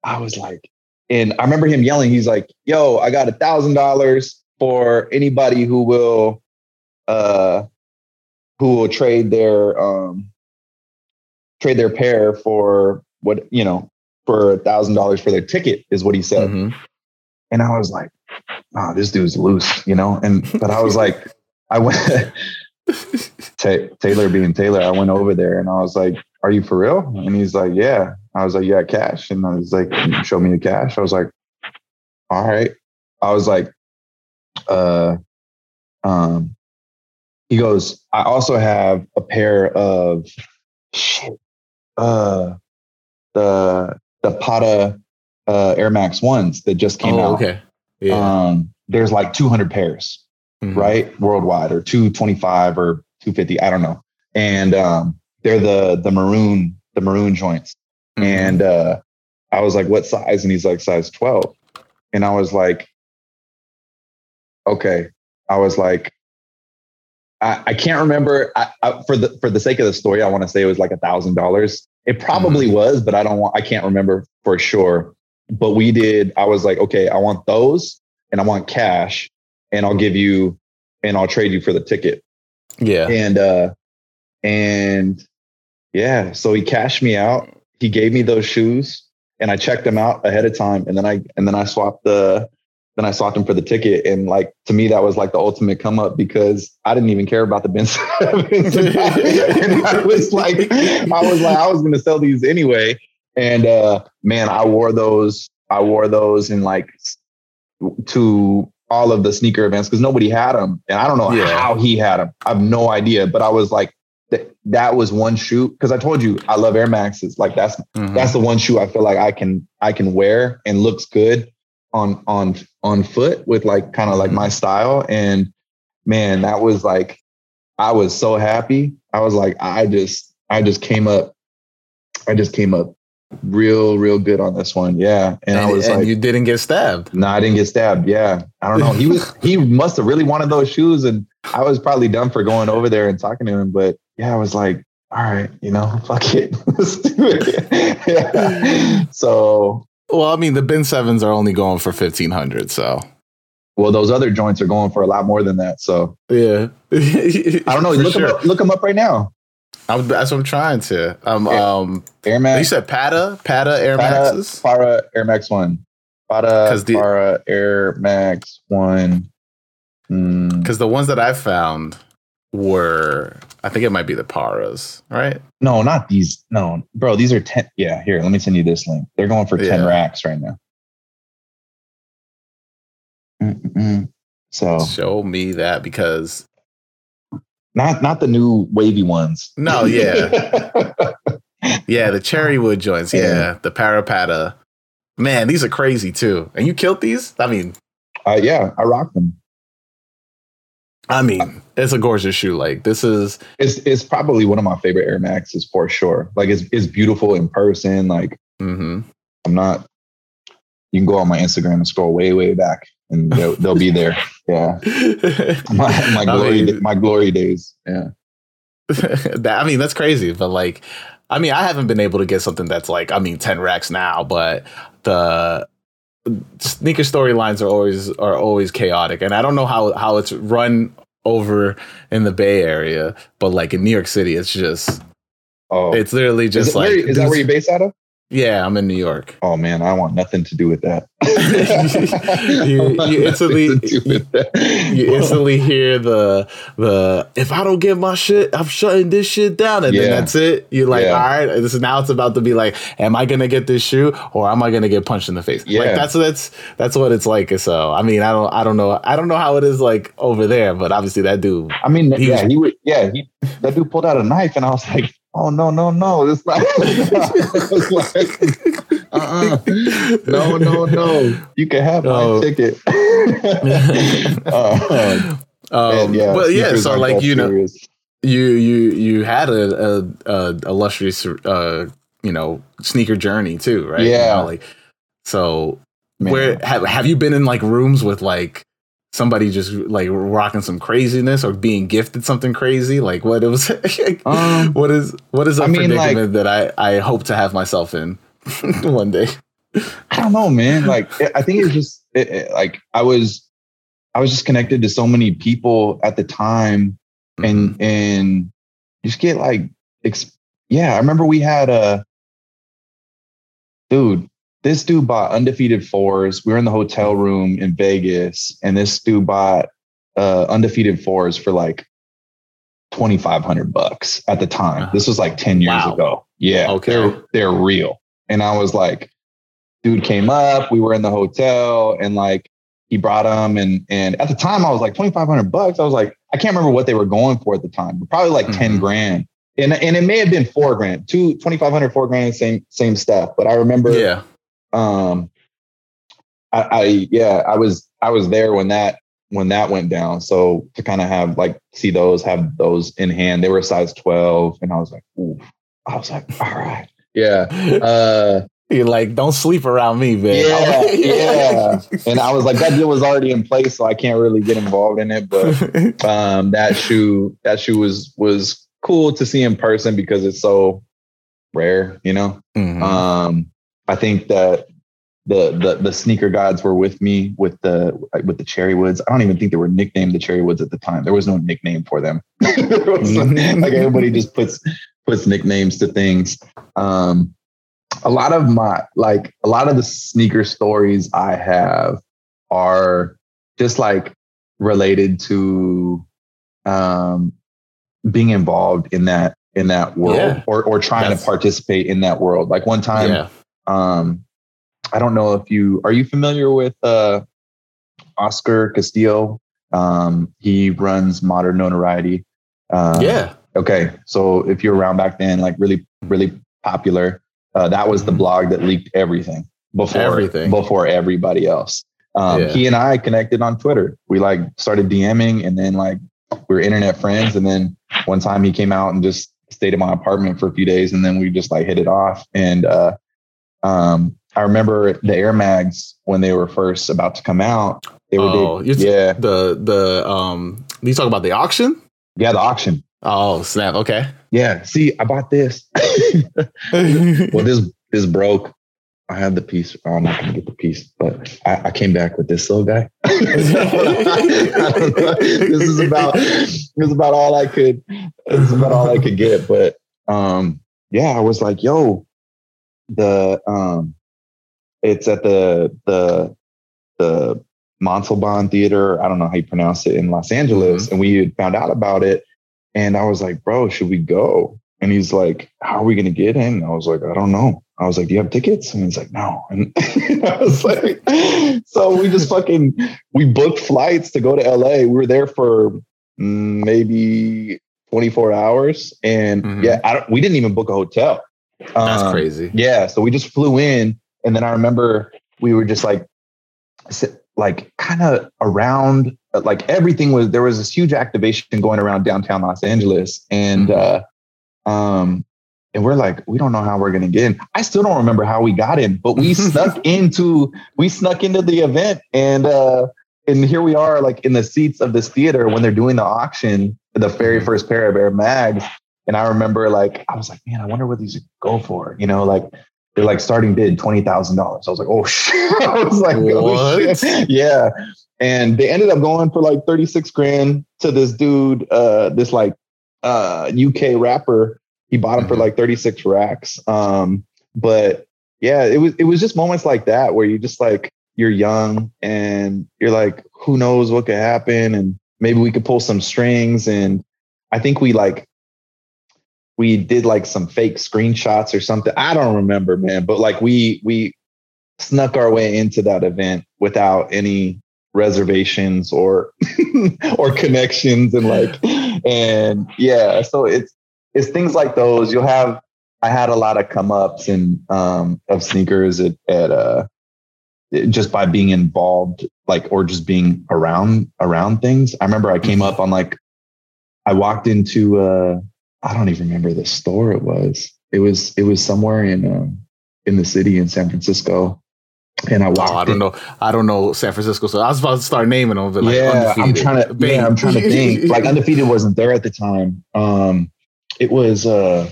I was like, and I remember him yelling. He's like, "Yo, I got a thousand dollars for anybody who will, uh, who will trade their um, trade their pair for what you know for a thousand dollars for their ticket is what he said. Mm-hmm. And I was like, oh, this dude's loose, you know? And, but I was like, I went, Taylor being Taylor, I went over there and I was like, are you for real? And he's like, yeah. I was like, yeah, cash. And I was like, show me the cash. I was like, all right. I was like, uh, um, he goes, I also have a pair of shit, uh, the the Patta uh, Air Max ones that just came oh, out. Okay. Yeah. Um, there's like 200 pairs, mm-hmm. right, worldwide, or 225 or 250. I don't know. And um, they're the the maroon the maroon joints. Mm-hmm. And uh, I was like, "What size?" And he's like, "Size 12." And I was like, "Okay." I was like, I, I can't remember. I, I, for the for the sake of the story, I want to say it was like a thousand dollars. It probably mm-hmm. was, but I don't want, I can't remember for sure. But we did, I was like, okay, I want those and I want cash and I'll give you, and I'll trade you for the ticket. Yeah. And, uh, and yeah, so he cashed me out. He gave me those shoes and I checked them out ahead of time. And then I, and then I swapped the, then I sought him for the ticket. And like to me, that was like the ultimate come up because I didn't even care about the Bin Sevens. and, I, was like, I was like, I was gonna sell these anyway. And uh man, I wore those, I wore those in like to all of the sneaker events because nobody had them. And I don't know yeah. how he had them. I have no idea. But I was like, that that was one shoe because I told you I love Air Maxes. Like that's mm-hmm. that's the one shoe I feel like I can I can wear and looks good on on on foot with like kind of like my mm-hmm. style. And man that was like i was so happy. I was like i just i just came up i just came up real real good on this one. Yeah. And, and i was and like you didn't get stabbed. No i didn't get stabbed. Yeah. I don't know. He was he must have really wanted those shoes and i was probably done for going over there and talking to him. But yeah i was like all right you know fuck it. Let's do it. Yeah. so well, I mean, the Bin Sevens are only going for fifteen hundred, so. Well, those other joints are going for a lot more than that. So yeah, I don't know. Look, sure. them up, look them up right now. I'm, that's what I'm trying to. Um, Air, um, Air Max. You said Patta, Patta Air Patta, Maxes, Para Air Max One, Patta Para Air Max One. Mm, Because the ones that I found were, I think it might be the Paras, right? no, not these. No, bro, these are 10. Yeah, here, let me send you this link. They're going for 10 Yeah. racks right now. Mm-mm-mm. So Show me that because not not the new wavy ones. no, yeah, yeah, the cherry wood joints, yeah, Yeah. the Parapata. Man, these are crazy too. And you killed these? I mean, uh, yeah, I rock them. I mean, it's a gorgeous shoe. Like this is, It's it's probably one of my favorite Air Maxes for sure. Like it's it's beautiful in person. Like mm-hmm. I'm not. You can go on my Instagram and scroll way way back, and they'll, they'll be there. Yeah, my, my I glory mean- my glory days. Yeah, that, I mean, that's crazy. But like, I mean, I haven't been able to get something that's like, I mean, 10 racks now, but the sneaker storylines are always are always chaotic. And I don't know how how it's run over in the Bay Area, but like in New York City, it's just oh, it's literally is, just it- like is that where you're based out of? Yeah, I'm in New York. Oh man, I want nothing to do with that. You- you instantly- do with that. You instantly hear the the if I don't get my shit, I'm shutting this shit down, and then that's it. You're like, Yeah. all right, this is now it's about to be like, am I gonna get this shoe or am I gonna get punched in the face? Like Yeah. that's that's that's what it's like. So I mean, I don't I don't know I don't know how it is like over there, but obviously that dude. I mean, yeah, he would. Yeah, he that dude pulled out a knife, and I was like, "Oh no, no, no! It's not." I was like, uh-uh. No, no, no! You can have my Oh. ticket. uh, Um, yeah, but yeah, so like you know, you you you had a a, a illustrious uh you know sneaker journey too, right? You Yeah. know, like so Man. where have have you been in like rooms with like somebody just like rocking some craziness or being gifted something crazy? Like what it was Um, what is what is a I mean, like- predicament that I I hope to have myself in one day? I don't know, man. Like, I think it's just it, it- like I was, I was just connected to so many people at the time, and Mm-hmm. and you just get like, ex- yeah. I remember we had a dude. This dude bought undefeated fours. We were in the hotel room in Vegas, and this dude bought uh, undefeated fours for like twenty five hundred bucks at the time. This was like ten years Wow. ago. Yeah, Okay. they're they're real. And I was like, dude came up. We were in the hotel, and like he brought them, and and at the time I was like twenty five hundred bucks. I was like, I can't remember what they were going for at the time, but probably like ten Mhm. grand. And and it may have been four grand, two twenty five hundred, four grand, same same stuff. But I remember, yeah. Um, I, I yeah, I was I was there when that when that went down. So to kind of have like see those, have those in hand, they were a size twelve, and I was like, ooh, I was like, all right, yeah. Uh, You're like, don't sleep around me, man. yeah, yeah. And I was like, that deal was already in place, so I can't really get involved in it. But um, that shoe, that shoe was was cool to see in person because it's so rare, you know. Mhm. Um, I think that the the the sneaker gods were with me with the with the cherry woods. I don't even think they were nicknamed the cherry woods at the time. There was no nickname for them. There like everybody just puts puts nicknames to things. Um, a lot of my like a lot of the sneaker stories I have are just like related to um being involved in that in that world Yeah. or or trying That's- to participate in that world. Like one time yeah. Um I don't know if you are you familiar with uh Oscar Castillo? Um he runs modern notoriety. Um, yeah. Okay. So if you're around back then, like really, really popular, uh, that was the Mhm. blog that leaked everything before Everything. before everybody else. Um, Yeah. He and I connected on Twitter. We like started DMing, and then like we were internet friends. And then one time he came out and just stayed in my apartment for a few days, and then we just like hit it off. And uh, um, I remember the Air Mags when they were first about to come out. They were Oh, big. yeah, The the um you talk about the auction? yeah, the auction. Oh snap! Okay. Yeah. See, I bought this. well, this this broke. I had the piece. I'm not gonna get the piece, but I, I came back with this little guy. this is about this is about all I could. This is about all I could get. But um, yeah, I was like, yo, the um, it's at the the the Montalban Theater. I don't know how you pronounce it in Los Angeles. Mhm. And we had found out about it. And I was like, bro, should we go? And he's like, how are we going to get in? I was like, I don't know. I was like, do you have tickets? And he's like, no. And I was like, so we just fucking, we booked flights to go to LA. We were there for maybe 24 hours. And Mhm. yeah, I don't, we didn't even book a hotel. That's Um, crazy. yeah, so we just flew in, and then I remember we were just like, like kind of around, like everything was. There was this huge activation going around downtown Los Angeles, and Mhm. uh, um, and we're like, we don't know how we're gonna get in. I still don't remember how we got in, but we snuck into we snuck into the event, and uh, and here we are, like in the seats of this theater when they're doing the auction, the very Mhm. first pair of Air Mags. And I remember like I was like, man, I wonder what these go for. You know, like they're like starting bid twenty thousand dollars. I was like, oh shit. I was like, oh shit. Yeah. And they ended up going for like 36 grand to this dude, uh, this like uh UK rapper. He bought them for Mhm. like 36 racks. Um, but yeah, it was it was just moments like that where you just like you're young and you're like, who knows what could happen? And maybe we could pull some strings. And I think we like we did like some fake screenshots or something. I don't remember, man. But like we we snuck our way into that event without any reservations or or connections and like and yeah. So it's it's things like those. You'll have I had a lot of come ups and um of sneakers at at uh just by being involved like or just being around around things. I remember I came up on like I walked into uh I don't even remember the store it was. It was it was somewhere in um in the city in San Francisco. And I walked Oh, I don't in- know. I don't know San Francisco. So I was about to start naming them, but like yeah, I'm trying to Bang. yeah, I'm trying to think. Like undefeated wasn't there at the time. Um it was uh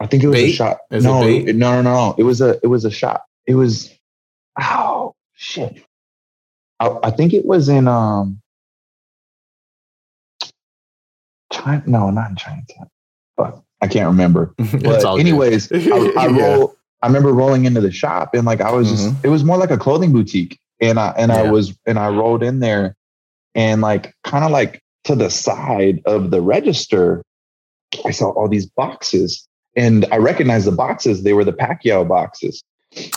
I think it was Bait? a shot. Is no, it- no, no, no. It was a it was a shot. It was oh shit. I, I think it was in um China. No, not in Chinatown. But I can't remember. But anyways, I, I Yeah. roll. I remember rolling into the shop and like I was just. Mhm. It was more like a clothing boutique, and I and I was and I rolled in there, and like kind of like to the side of the register, I saw all these boxes, and I recognized the boxes. They were the Pacquiao boxes,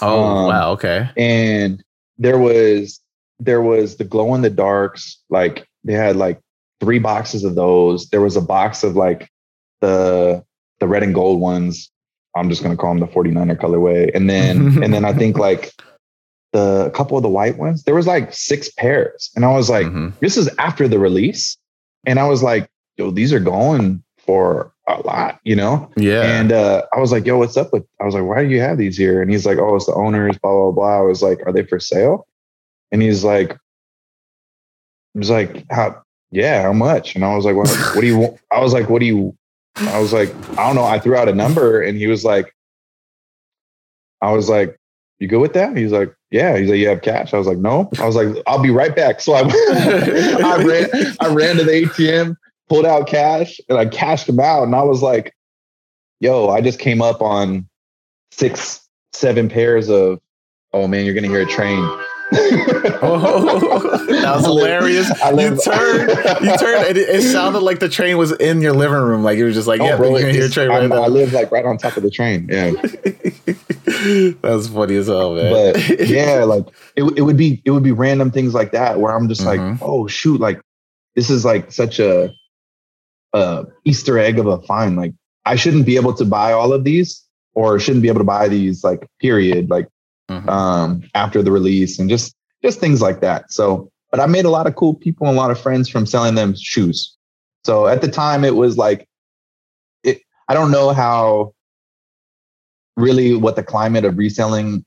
Oh um, wow. Okay. and there was there was the glow in the darks. Like they had like three boxes of those. There was a box of like the the red and gold ones. I'm just gonna call them the 49er colorway. And then and then I think like the a couple of the white ones. There was like six pairs. And I was like, Mhm. this is after the release. And I was like, yo, these are going for a lot, you know? Yeah. And uh, I was like, yo, what's up with I was like, why do you have these here? And he's like, oh, it's the owners, blah, blah, blah. I was like, are they for sale? And he's like, he was like, how yeah, how much? And I was like, well, what do you want? I was like, what do you I was like, I don't know. I threw out a number and he was like, I was like, you good with that? He's like, yeah. He's like, you have cash? I was like, no. I was like, I'll be right back. So I, I ran, I ran to the ATM, pulled out cash, and I cashed him out. And I was like, yo, I just came up on six, seven pairs of, oh man, you're gonna hear a train. Oh, that was I live- hilarious. I you turned, you turned, and it, it sounded like the train was in your living room. Like it was just like, Oh, yeah, bro, you hear train right I now. live like right on top of the train. Yeah. That's funny as hell, man. but yeah, like it, it would be it would be random things like that where I'm just Mhm. like, oh shoot, like this is like such a, a Easter egg of a find. Like I shouldn't be able to buy all of these, or shouldn't be able to buy these. Like period. Like Mhm. um, after the release, and just just things like that. So, but I made a lot of cool people and a lot of friends from selling them shoes. So at the time, it was like, it. I don't know how really what the climate of reselling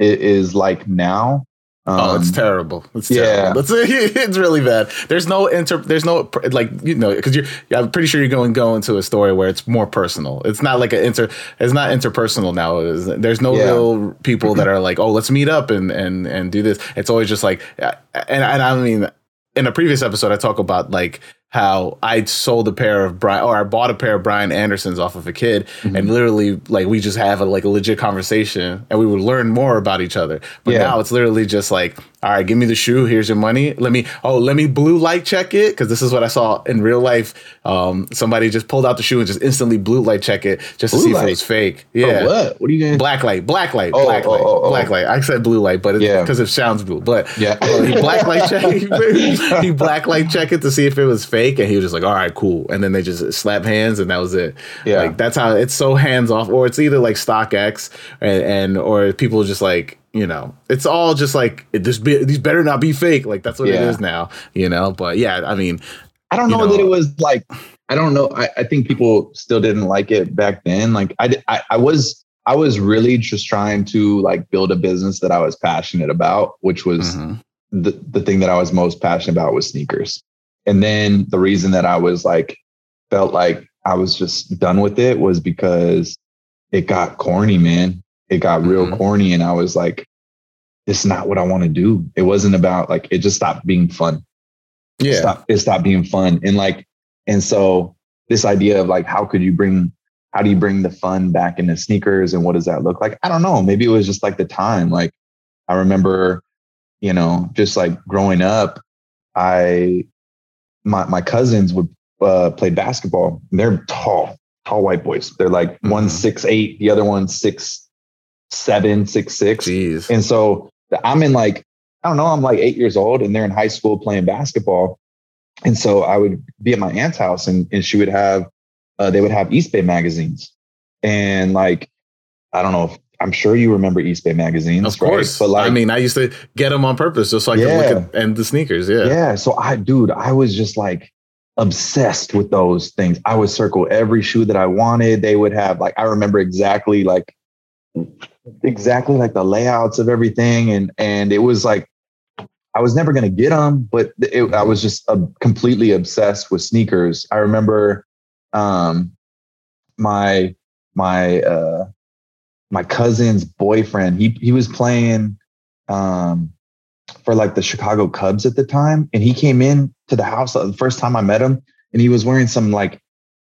i- is like now. Oh, it's Um, terrible. It's yeah. terrible. It's, it's really bad. There's no inter. There's no like you know because you're. I'm pretty sure you're going to go into a story where it's more personal. It's not like an inter. It's not interpersonal now. Is there's no Yeah. real people that are like, oh, let's meet up and and and do this. It's always just like, and and I mean, in a previous episode, I talk about like how I sold a pair of Brian or I bought a pair of Brian Andersons off of a kid Mhm. and literally like we just have a like a legit conversation and we would learn more about each other. But Yeah. now it's literally just like all right, give me the shoe. Here's your money. Let me, oh, let me blue light check it. Cause this is what I saw in real life. Um, somebody just pulled out the shoe and just instantly blue light check it just blue to see light? if it was fake. Yeah. For what? What are you going to Black light, black light, oh, black oh, light, oh, oh, black light. I said blue light, but yeah. because it sounds blue. But yeah, uh, he black light check, he black light check it to see if it was fake. And he was just like, all right, cool. And then they just slap hands and that was it. Yeah. Like that's how it's so hands off, or it's either like StockX and, and or people just like, you know, it's all just like this. Be, these better not be fake. Like that's what yeah. it is now. You know, but yeah, I mean, I don't know, know, that it was like. I don't know. I, I think people still didn't like it back then. Like I, I, I was, I was really just trying to like build a business that I was passionate about, which was mm-hmm. the the thing that I was most passionate about was sneakers. And then the reason that I was like felt like I was just done with it was because it got corny, man it got real mm-hmm. corny and I was like, this is not what I want to do. It wasn't about like it just stopped being fun. Yeah. It stopped, it stopped being fun. And like, and so this idea of like how could you bring how do you bring the fun back into sneakers and what does that look like? I don't know. Maybe it was just like the time. Like I remember, you know, just like growing up, I my my cousins would uh, play basketball. They're tall, tall white boys. They're like mm-hmm. one six eight, the other one six seven, six, six. Jeez. And so I'm in like, I don't know, I'm like eight years old and they're in high school playing basketball. And so I would be at my aunt's house and, and she would have, uh, they would have Eastbay magazines. And like, I don't know if I'm sure you remember Eastbay magazines. Of course. Right? But like, I mean, I used to get them on purpose just so I yeah. could look at and the sneakers. Yeah. Yeah. So I, dude, I was just like obsessed with those things. I would circle every shoe that I wanted. They would have like, I remember exactly like exactly like the layouts of everything and and it was like I was never going to get them but it, I was just uh, completely obsessed with sneakers. I remember um my my uh my cousin's boyfriend he he was playing um for like the Chicago Cubs at the time and he came in to the house the first time I met him and he was wearing some like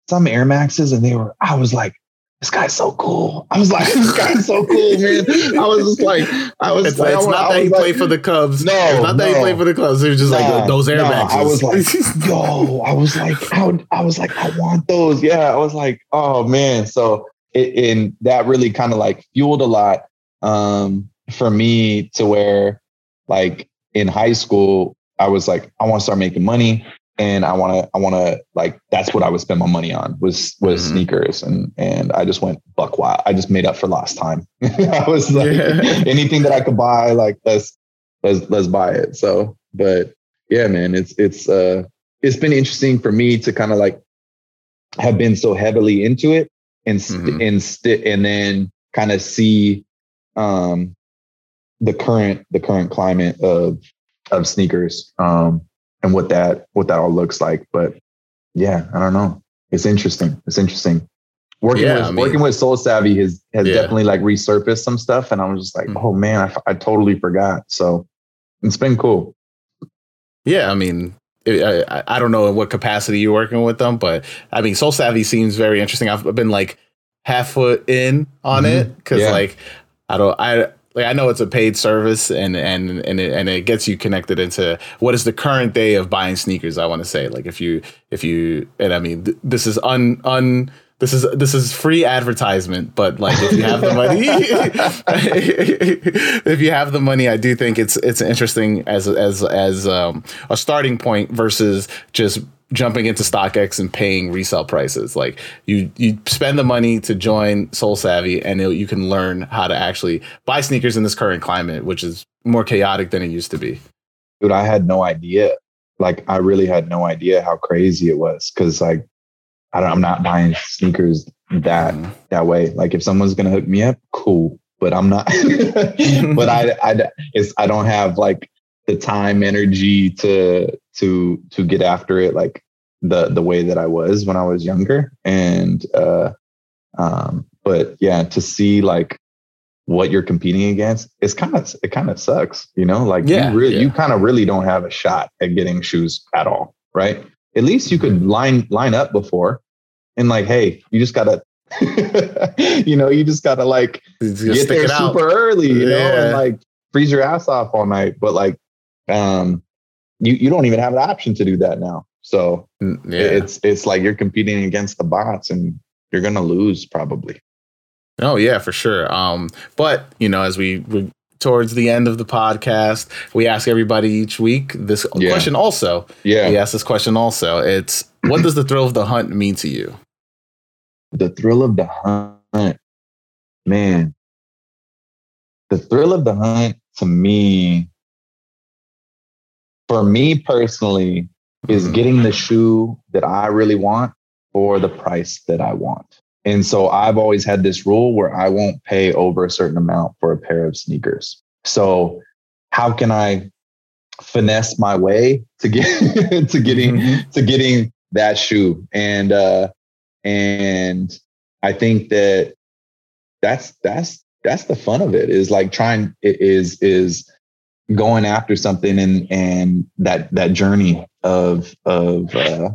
some Air Maxes and they were I was like this guy's so cool. I was like, this guy's so cool, man. I was just like, I was it's, like, it's not that he like, played for the Cubs. No, it's not no, that he played for the Cubs. It was just nah, like those airbags. nah, I was like, yo, I was like, I, I was like, I want those. Yeah, I was like, oh man. So it, and that really kind of like fueled a lot um, for me to where like in high school, I was like, I want to start making money and I want to, I want to like, that's what I would spend my money on was, was mm-hmm. sneakers. And, and I just went buck wild. I just made up for lost time. I was like, yeah. anything that I could buy, like, let's, let's, let's buy it. So, but yeah, man, it's, it's, uh, it's been interesting for me to kind of like have been so heavily into it and, st- mm-hmm. and, st- and then kind of see, um, the current, the current climate of, of sneakers. Um, and what that what that all looks like. But yeah, I don't know. It's interesting. It's interesting. Working yeah, with I mean, working with Sole Savvy has has yeah. definitely like resurfaced some stuff, and I was just like, mm-hmm. oh man, I, I totally forgot. So it's been cool. Yeah, I mean, I, I don't know in what capacity you're working with them, but I mean, Sole Savvy seems very interesting. I've been like half foot in on mm-hmm. it because yeah. like I don't I like I know it's a paid service and and and it, and it gets you connected into what is the current day of buying sneakers. I want to say like if you if you and I mean th- this is un un this is this is free advertisement, but like if you have the money, if you have the money, I do think it's it's interesting as as as um, a starting point versus just jumping into StockX and paying resale prices. Like you, you spend the money to join Sole Savvy, and it, you can learn how to actually buy sneakers in this current climate, which is more chaotic than it used to be. Dude, I had no idea. Like, I really had no idea how crazy it was because, like, I don't, I'm not buying sneakers that mm. that way. Like, if someone's gonna hook me up, cool. But I'm not. but I, I, it's I don't have like the time, energy to to to get after it like the the way that I was when I was younger. And uh um but yeah, to see like what you're competing against, it's kind of it kind of sucks, you know? Like yeah, you really yeah. you kind of really don't have a shot at getting shoes at all, right? At least you could line line up before and like, hey, you just gotta you know, you just gotta like get there super early, you know, and like freeze your ass off all night. But like um, you you don't even have the option to do that now. So yeah. it's it's like you're competing against the bots, and you're gonna lose probably. Oh yeah, for sure. Um, but you know, as we, we towards the end of the podcast, we ask everybody each week this Yeah. question. Also, Yeah, we ask this question. Also, it's what does the thrill of the hunt mean to you? the thrill of the hunt, man. The thrill of the hunt to me, for me personally, is Mhm. getting the shoe that I really want for the price that I want. And so I've always had this rule where I won't pay over a certain amount for a pair of sneakers. So how can I finesse my way to get to getting Mhm. to getting that shoe? And uh and I think that that's that's that's the fun of it is like trying it is is going after something and and that that journey of of uh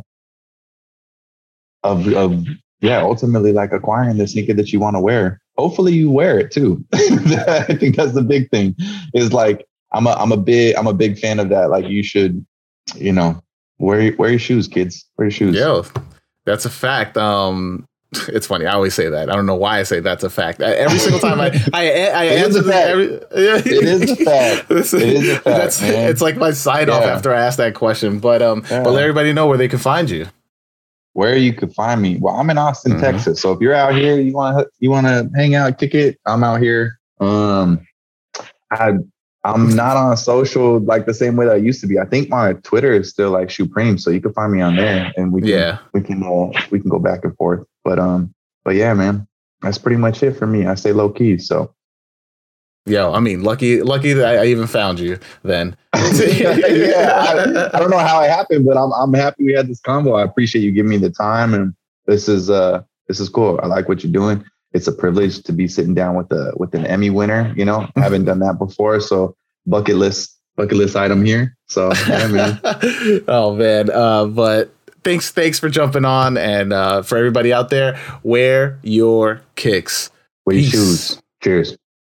of of yeah ultimately like acquiring the sneaker that you want to wear. Hopefully you wear it too. I think that's the big thing. Is like i'm a i'm a big i'm a big fan of that. Like you should you know wear wear your shoes kids. Wear your shoes. Yo, that's a fact. Um, it's funny. I always say that. I don't know why I say that's a fact. I- Every single time I I, I It answer that. every, yeah. It is a fact. It is a fact, man. It's like my sign off after I ask that question. But um, Yeah. but let everybody know where they can find you. where you could find me. Well, I'm in Austin, Mhm. Texas. So if you're out here, you want to you want to hang out, kick it. I'm out here. Um, I I'm not on social like the same way that I used to be. I think my Twitter is still like Shoepreme, so you can find me on there, and we can Yeah. we can uh, we can go back and forth. But um, but yeah, man, that's pretty much it for me. I stay low key, so Yo, I mean, lucky, lucky that I, even found you. Then, yeah, I, I don't know how it happened, but I'm I'm happy we had this combo. I appreciate you giving me the time, and this is uh this is cool. I like what you're doing. It's a privilege to be sitting down with a with an Emmy winner. You know, I haven't done that before, so bucket list bucket list item here. So yeah, man. oh man, uh, but thanks, thanks for jumping on, and uh, for everybody out there, wear your kicks. Wear your shoes. Cheers.